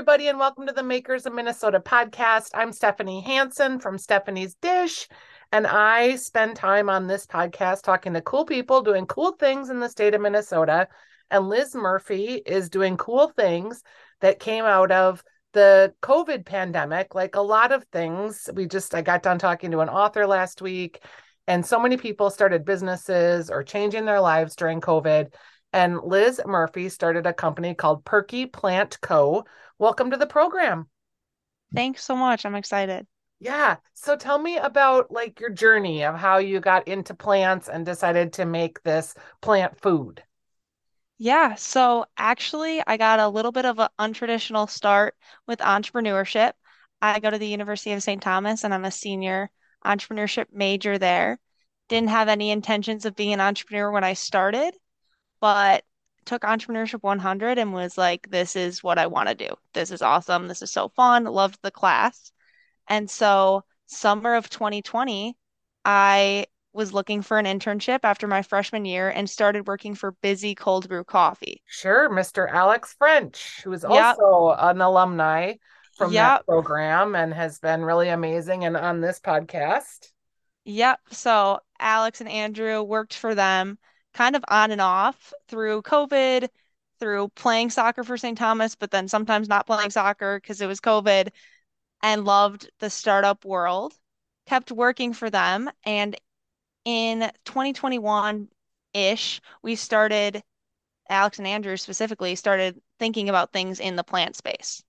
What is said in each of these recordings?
everybody, and welcome to the Makers of Minnesota podcast. I'm Stephanie Hansen from Stephanie's Dish, and I spend time on this podcast talking to cool people doing cool things in the state of Minnesota. And Liz Murphy is doing cool things that came out of the COVID pandemic, like a lot of things. We just, I got done talking to an author last week, and so many people started businesses or changing their lives during COVID. And Liz Murphy started a company called Perky Plant Co. Welcome to the program. Thanks so much. I'm excited. Yeah. So tell me about like your journey of how you got into plants and decided to make this plant food. Yeah, so actually, I got a little bit of an untraditional start with entrepreneurship. I go to the University of St. Thomas and I'm a senior entrepreneurship major there. Didn't have any intentions of being an entrepreneur when I started, but took entrepreneurship 100 and was like, this is what I want to do. This is awesome. This is so fun. Loved the class. And so, summer of 2020, I was looking for an internship after my freshman year and started working for Bizzy Cold Brew Coffee. Sure, Mr. Alex French, who is yep. also an alumni from yep. that program and has been really amazing and on this podcast. Yep. So Alex and Andrew worked for them kind of on and off through COVID, through playing soccer for St. Thomas, but then sometimes not playing soccer because it was COVID, and loved the startup world. Kept working for them. And in 2021 ish, we started, Alex and Andrew specifically, started thinking about things in the plant space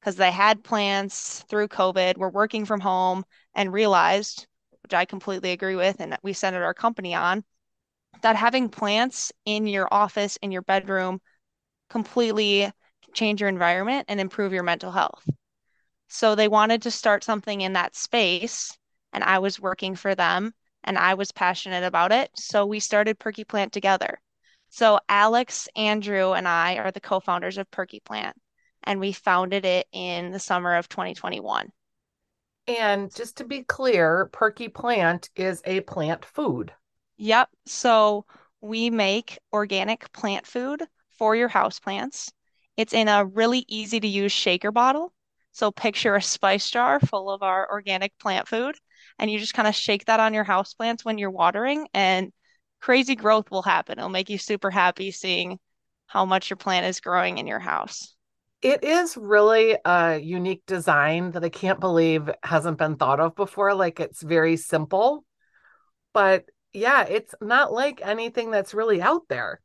because they had plants through COVID, were working from home, and realized, which I completely agree with, and we centered our company on, that having plants in your office, in your bedroom, completely change your environment and improve your mental health. So they wanted to start something in that space, and I was working for them and I was passionate about it. So we started Perky Plant together. So Alex, Andrew, and I are the co founders of Perky Plant, and we founded it in the summer of 2021. And just to be clear, Perky Plant is a plant food. Yep. So we make organic plant food for your houseplants. It's in a really easy to use shaker bottle. So picture a spice jar full of our organic plant food, and you just kind of shake that on your houseplants when you're watering, and crazy growth will happen. It'll make you super happy seeing how much your plant is growing in your house. It is really a unique design that I can't believe hasn't been thought of before. Like it's very simple, but yeah, it's not like anything that's really out there.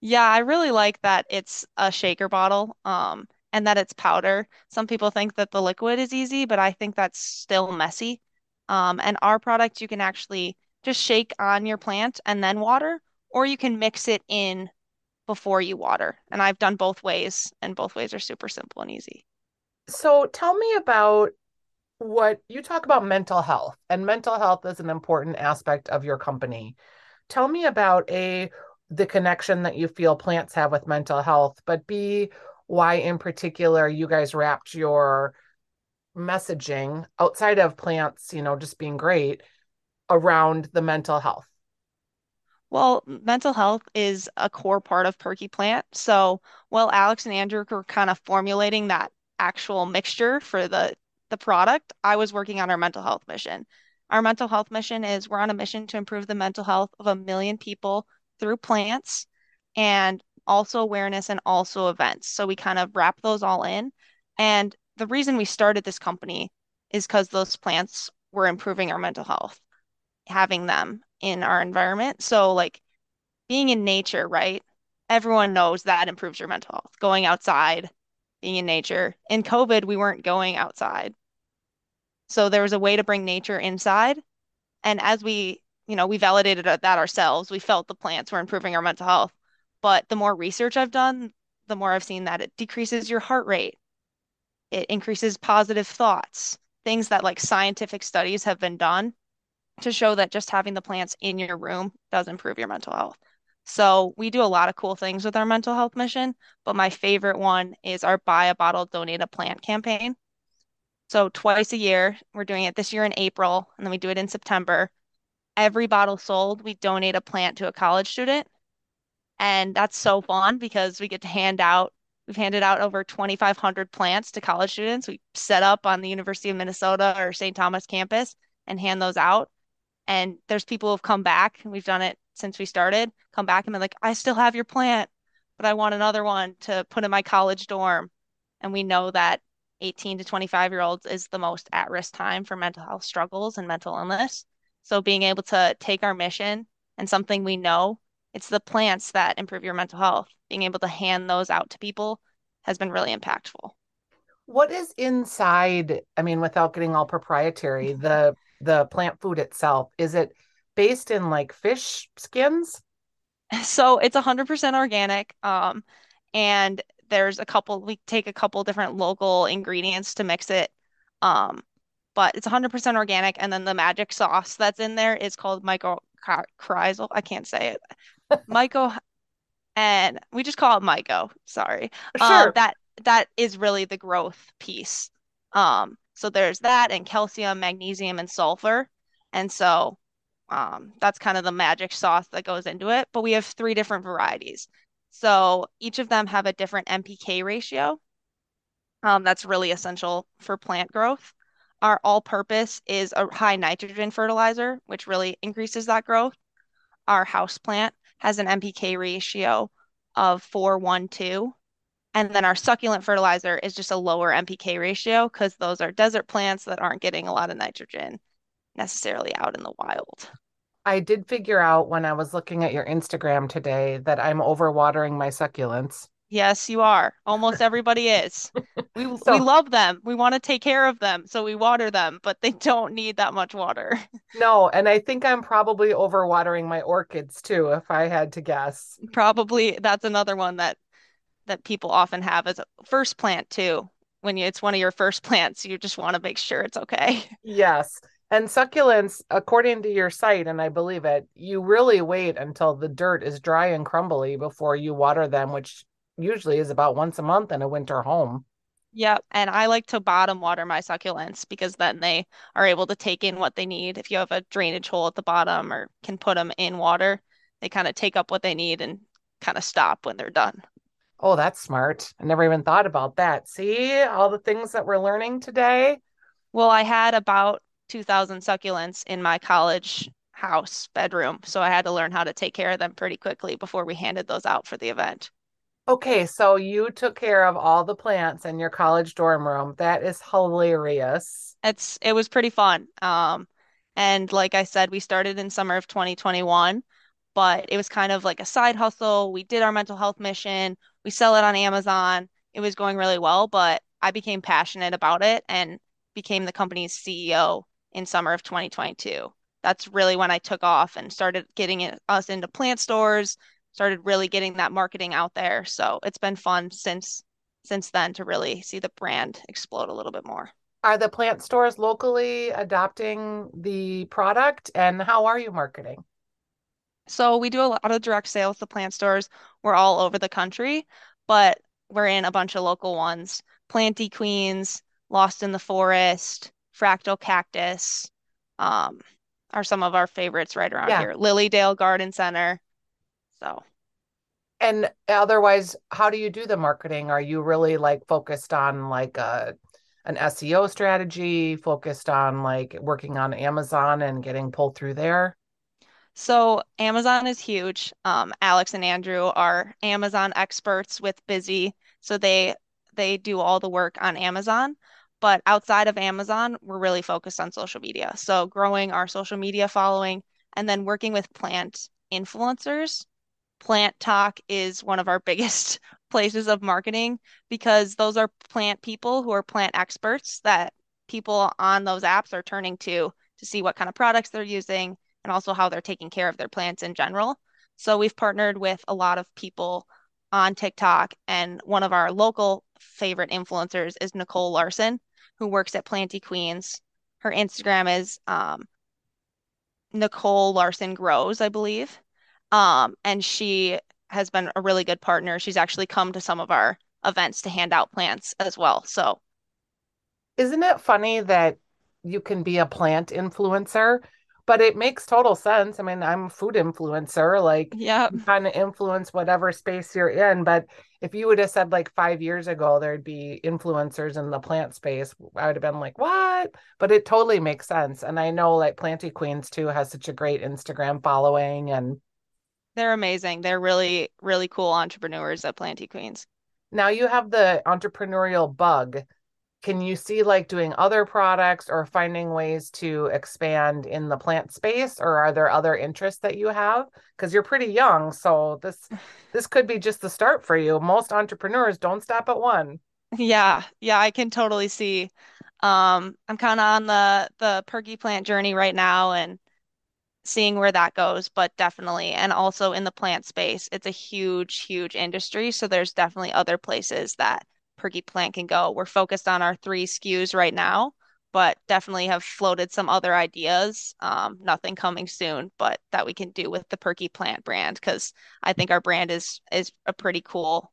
Yeah, I really like that it's a shaker bottle, um, and that it's powder. Some people think that the liquid is easy, but I think that's still messy. Um, and our product, you can actually just shake on your plant and then water, or you can mix it in before you water. And I've done both ways, and both ways are super simple and easy. So tell me about what you talk about mental health and mental health is an important aspect of your company. Tell me about a the connection that you feel plants have with mental health, but B, why in particular you guys wrapped your messaging outside of plants, you know, just being great around the mental health. Well, mental health is a core part of Perky Plant. So, while Alex and Andrew were kind of formulating that actual mixture for the the product, I was working on our mental health mission. Our mental health mission is we're on a mission to improve the mental health of a million people through plants and also awareness and also events. So we kind of wrap those all in. And the reason we started this company is because those plants were improving our mental health, having them in our environment. So, like being in nature, right? Everyone knows that improves your mental health. Going outside, being in nature. In COVID, we weren't going outside. So there was a way to bring nature inside. And as we, you know, we validated that ourselves, we felt the plants were improving our mental health. But the more research I've done, the more I've seen that it decreases your heart rate. It increases positive thoughts, things that like scientific studies have been done to show that just having the plants in your room does improve your mental health. So we do a lot of cool things with our mental health mission, but my favorite one is our buy a bottle, donate a plant campaign. So twice a year, we're doing it this year in April, and then we do it in September. Every bottle sold, we donate a plant to a college student. And that's so fun because we get to hand out We've handed out over 2,500 plants to college students. We set up on the University of Minnesota or St. Thomas campus and hand those out. And there's people who've come back, we've done it since we started, come back and be like, I still have your plant, but I want another one to put in my college dorm. And we know that 18 to 25 year olds is the most at risk time for mental health struggles and mental illness. So being able to take our mission and something we know, it's the plants that improve your mental health. Being able to hand those out to people has been really impactful. What is inside, I mean, without getting all proprietary, the the plant food itself? Is it based in like fish skins? So it's 100% organic. Um, and there's a couple, we take a couple different local ingredients to mix it. Um, but it's 100% organic. And then the magic sauce that's in there is called Chrysal. I can't say it. Myco, and we just call it Myco. Sorry. Sure. Um, that that is really the growth piece. Um, so there's that and calcium, magnesium, and sulfur. And so um, that's kind of the magic sauce that goes into it. But we have three different varieties. So each of them have a different NPK ratio. Um, that's really essential for plant growth. Our all purpose is a high nitrogen fertilizer, which really increases that growth. Our house plant has an NPK ratio of 412. And then our succulent fertilizer is just a lower NPK ratio because those are desert plants that aren't getting a lot of nitrogen necessarily out in the wild. I did figure out when I was looking at your Instagram today that I'm overwatering my succulents. Yes, you are. Almost everybody is. We so, we love them. We want to take care of them, so we water them, but they don't need that much water. No, and I think I'm probably overwatering my orchids too, if I had to guess. Probably that's another one that that people often have as a first plant too. When you, it's one of your first plants, you just want to make sure it's okay. Yes. And succulents, according to your site, and I believe it, you really wait until the dirt is dry and crumbly before you water them, which usually is about once a month in a winter home. Yep. And I like to bottom water my succulents because then they are able to take in what they need. If you have a drainage hole at the bottom or can put them in water, they kind of take up what they need and kind of stop when they're done. Oh, that's smart. I never even thought about that. See all the things that we're learning today? Well, I had about 2,000 succulents in my college house bedroom. So I had to learn how to take care of them pretty quickly before we handed those out for the event. Okay, so you took care of all the plants in your college dorm room. That is hilarious. It's it was pretty fun. Um, and like I said, we started in summer of 2021, but it was kind of like a side hustle. We did our mental health mission. We sell it on Amazon. It was going really well, but I became passionate about it and became the company's CEO in summer of 2022. That's really when I took off and started getting it, us into plant stores, started really getting that marketing out there. So it's been fun since since then to really see the brand explode a little bit more. Are the plant stores locally adopting the product and how are you marketing? So we do a lot of direct sales to plant stores. We're all over the country, but we're in a bunch of local ones. Planty Queens, Lost in the Forest, Fractal Cactus um, are some of our favorites right around yeah. here. Lilydale Garden Center. So. And otherwise, how do you do the marketing? Are you really like focused on like a an SEO strategy, focused on like working on Amazon and getting pulled through there? So Amazon is huge. Um, Alex and Andrew are Amazon experts with Bizzy so they they do all the work on Amazon. But outside of Amazon, we're really focused on social media. So growing our social media following and then working with plant influencers. PlantTok is one of our biggest places of marketing because those are plant people who are plant experts that people on those apps are turning to to see what kind of products they're using and also how they're taking care of their plants in general. So we've partnered with a lot of people on TikTok, and one of our local favorite influencers is Nicole Larson, who works at Planty Queens. Her Instagram is um, Nicole Larson Grows, I believe. Um, and she has been a really good partner. She's actually come to some of our events to hand out plants as well. So, isn't it funny that you can be a plant influencer, but it makes total sense. I mean, I'm a food influencer, like yeah, kind of influence whatever space you're in. But if you would have said like five years ago there'd be influencers in the plant space, I would have been like, what? But it totally makes sense. And I know like Planty Queens too has such a great Instagram following and They're amazing. They're really, really cool entrepreneurs at Planty Queens. now you have the entrepreneurial bug. Can you see like doing other products or finding ways to expand in the plant space, or are there other interests that you have? Because you're pretty young, so this this could be just the start for you. Most entrepreneurs don't stop at one. Yeah, yeah, I can totally see. Um, I'm kind of on the the Perky plant journey right now and seeing where that goes, but definitely. And also in the plant space, it's a huge, huge industry. So there's definitely other places that Perky Plant can go. We're focused on our three SKUs right now, but definitely have floated some other ideas. Um, nothing coming soon, but that we can do with the Perky Plant brand because I think our brand is is a pretty cool,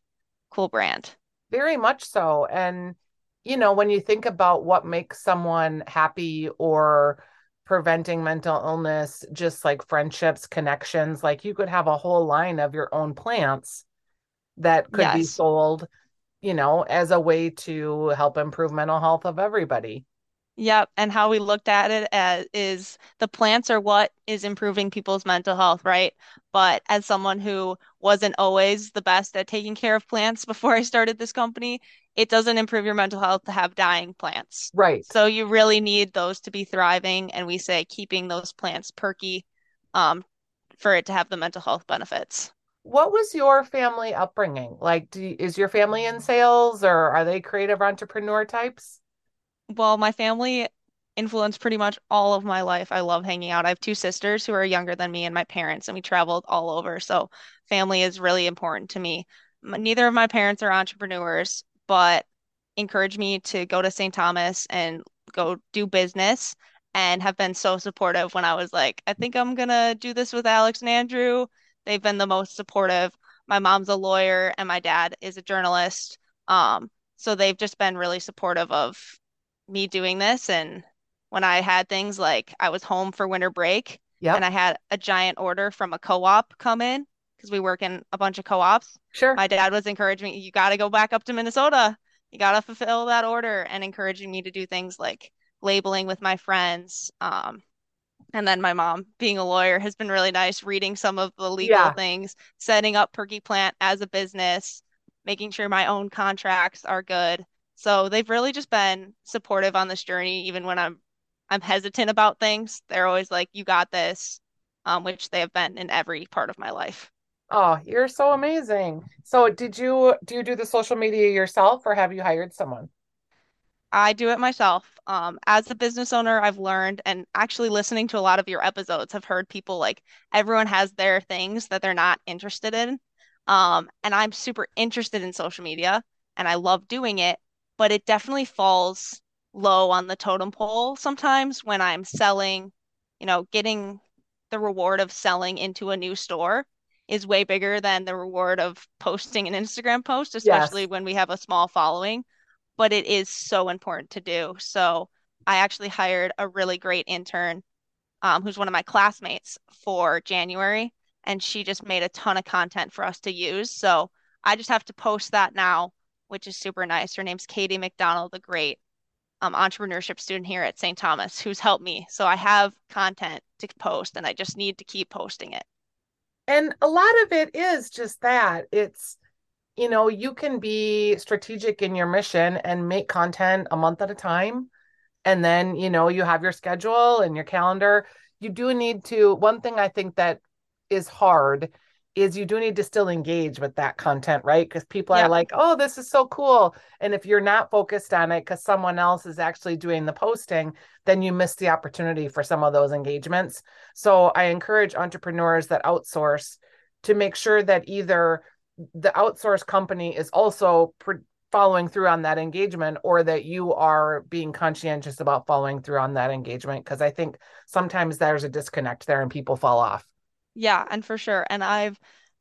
cool brand. Very much so. And, you know, when you think about what makes someone happy or preventing mental illness, just like friendships, connections, like you could have a whole line of your own plants that could be sold, you know, as a way to help improve mental health of everybody. Yep, and how we looked at it as is the plants are what is improving people's mental health, right? But as someone who wasn't always the best at taking care of plants before I started this company, it doesn't improve your mental health to have dying plants. Right. So you really need those to be thriving, and we say keeping those plants perky, um, for it to have the mental health benefits. What was your family upbringing? Like, do is your family in sales or are they creative entrepreneur types? Well, my family influenced pretty much all of my life. I love hanging out. I have two sisters who are younger than me and my parents, and we traveled all over. So family is really important to me. Neither of my parents are entrepreneurs, but encouraged me to go to St. Thomas and go do business and have been so supportive when I was like, I think I'm gonna do this with Alex and Andrew. They've been the most supportive. My mom's a lawyer and my dad is a journalist. Um, so they've just been really supportive of me doing this. And when I had things like I was home for winter break and I had a giant order from a co-op come in because we work in a bunch of co-ops, Sure. my dad was encouraging me, you got to go back up to Minnesota. You got to fulfill that order and encouraging me to do things like labeling with my friends. Um, and then my mom, being a lawyer, has been really nice reading some of the legal Yeah. things, setting up Perky Plant as a business, making sure my own contracts are good. So they've really just been supportive on this journey, even when I'm I'm hesitant about things. They're always like, "You got this," um, which they have been in every part of my life. Oh, you're so amazing. So did you do you do the social media yourself or have you hired someone? I do it myself. Um, as a business owner, I've learned, and actually listening to a lot of your episodes, have heard people like everyone has their things that they're not interested in. Um, and I'm super interested in social media and I love doing it, but it definitely falls low on the totem pole sometimes when I'm selling, you know, getting the reward of selling into a new store is way bigger than the reward of posting an Instagram post, especially Yes. when we have a small following but it is so important to do. So I actually hired a really great intern, um, who's one of my classmates for January, and she just made a ton of content for us to use. So I just have to post that now, which is super nice. Her name's Katie McDonald, the great um, entrepreneurship student here at St. Thomas, who's helped me. So I have content to post, and I just need to keep posting it. And a lot of it is just that. It's, you know, you can be strategic in your mission and make content a month at a time. And then, you know, you have your schedule and your calendar. You do need to, one thing I think that is hard is you do need to still engage with that content, right? Because people are like, oh, this is so cool. And if you're not focused on it because someone else is actually doing the posting, then you miss the opportunity for some of those engagements. So I encourage entrepreneurs that outsource to make sure that either the outsource company is also following through on that engagement or that you are being conscientious about following through on that engagement because i think sometimes there's a disconnect there and people fall off yeah, and for sure. And I've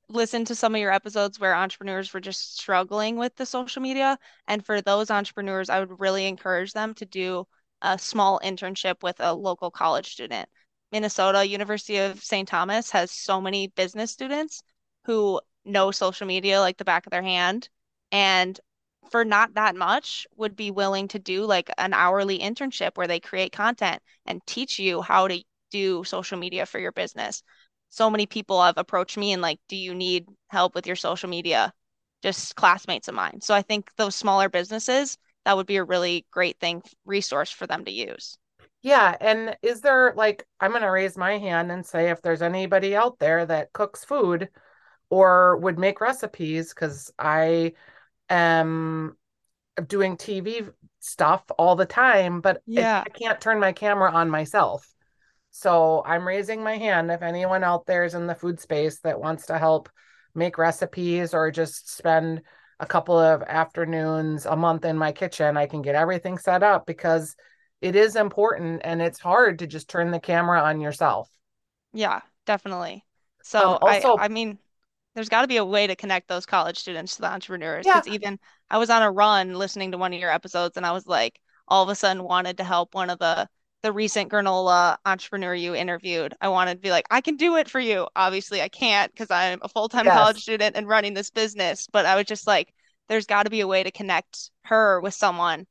listened to some of your episodes where entrepreneurs were just struggling with the social media. And for those entrepreneurs, I would really encourage them to do a small internship with a local college student. Minnesota, University of St. Thomas has so many business students who know social media like the back of their hand and for not that much would be willing to do like an hourly internship where they create content and teach you how to do social media for your business. So many people have approached me and like, do you need help with your social media? Just classmates of mine. So I think those smaller businesses, that would be a really great thing resource for them to use. Yeah. And is there like, I'm going to raise my hand and say if there's anybody out there that cooks food or would make recipes, because I am doing TV stuff all the time, but yeah. I can't turn my camera on myself. So I'm raising my hand if anyone out there is in the food space that wants to help make recipes or just spend a couple of afternoons a month in my kitchen, I can get everything set up because it is important and it's hard to just turn the camera on yourself. Yeah, definitely. So um, also, I I mean there's got to be a way to connect those college students to the entrepreneurs because yeah. even I was on a run listening to one of your episodes and I was like all of a sudden wanted to help one of the the recent granola entrepreneur you interviewed. I wanted to be like, I can do it for you. Obviously, I can't because I'm a full time yes. college student and running this business. But I was just like, there's got to be a way to connect her with someone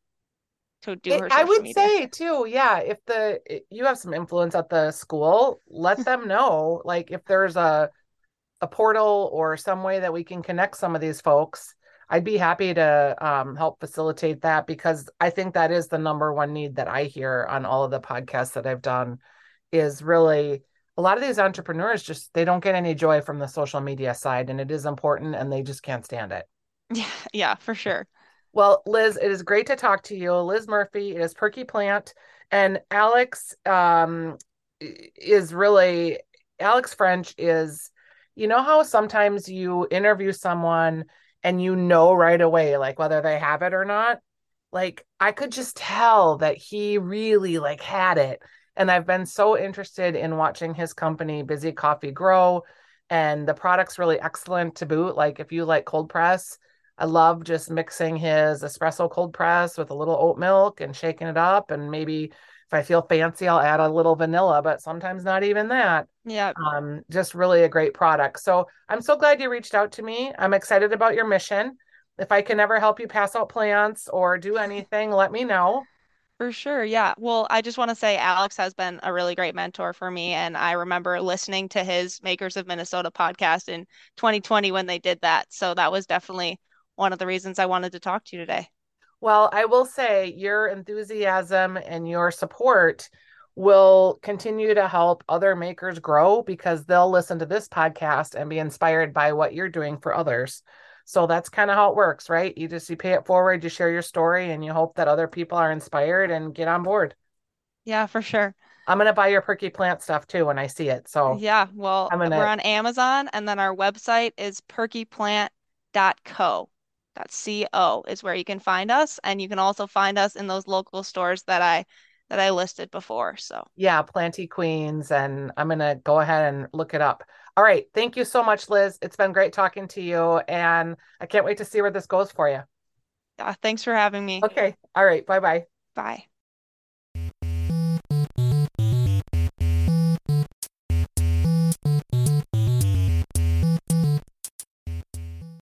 to do her. I would media. say too, yeah. If the you have some influence at the school, let them know. Like if there's a a portal or some way that we can connect some of these folks, I'd be happy to um, help facilitate that because I think that is the number one need that I hear on all of the podcasts that I've done is really a lot of these entrepreneurs just they don't get any joy from the social media side and it is important and they just can't stand it. Yeah, yeah, for sure. Well, Liz, it is great to talk to you. Liz Murphy it is Perky Plant and Alex um, is really Alex French is you know how sometimes you interview someone and you know right away like whether they have it or not? Like i could just tell that he really like had it. And i've been so interested in watching his company Bizzy coffee grow and the product's really excellent to boot. Like if you like cold press i love just mixing his espresso cold press with a little oat milk and shaking it up and maybe if I feel fancy, I'll add a little vanilla, but sometimes not even that. Yeah. Um, just really a great product. So I'm so glad you reached out to me. I'm excited about your mission. If I can ever help you pass out plants or do anything, let me know. For sure. Yeah. Well, I just want to say Alex has been a really great mentor for me. And I remember listening to his Makers of Minnesota podcast in 2020 when they did that. So that was definitely one of the reasons I wanted to talk to you today. Well, I will say your enthusiasm and your support will continue to help other makers grow because they'll listen to this podcast and be inspired by what you're doing for others. So that's kind of how it works, right? You just you pay it forward, you share your story and you hope that other people are inspired and get on board. Yeah, for sure. I'm gonna buy your perky plant stuff too when I see it. So yeah, well, gonna... we're on Amazon, and then our website is perkyplant.co. That's co is where you can find us, and you can also find us in those local stores that I that I listed before. So yeah, Planty Queens, and I'm gonna go ahead and look it up. All right, thank you so much, Liz. It's been great talking to you, and I can't wait to see where this goes for you. Yeah, thanks for having me. Okay, all right, bye bye. Bye.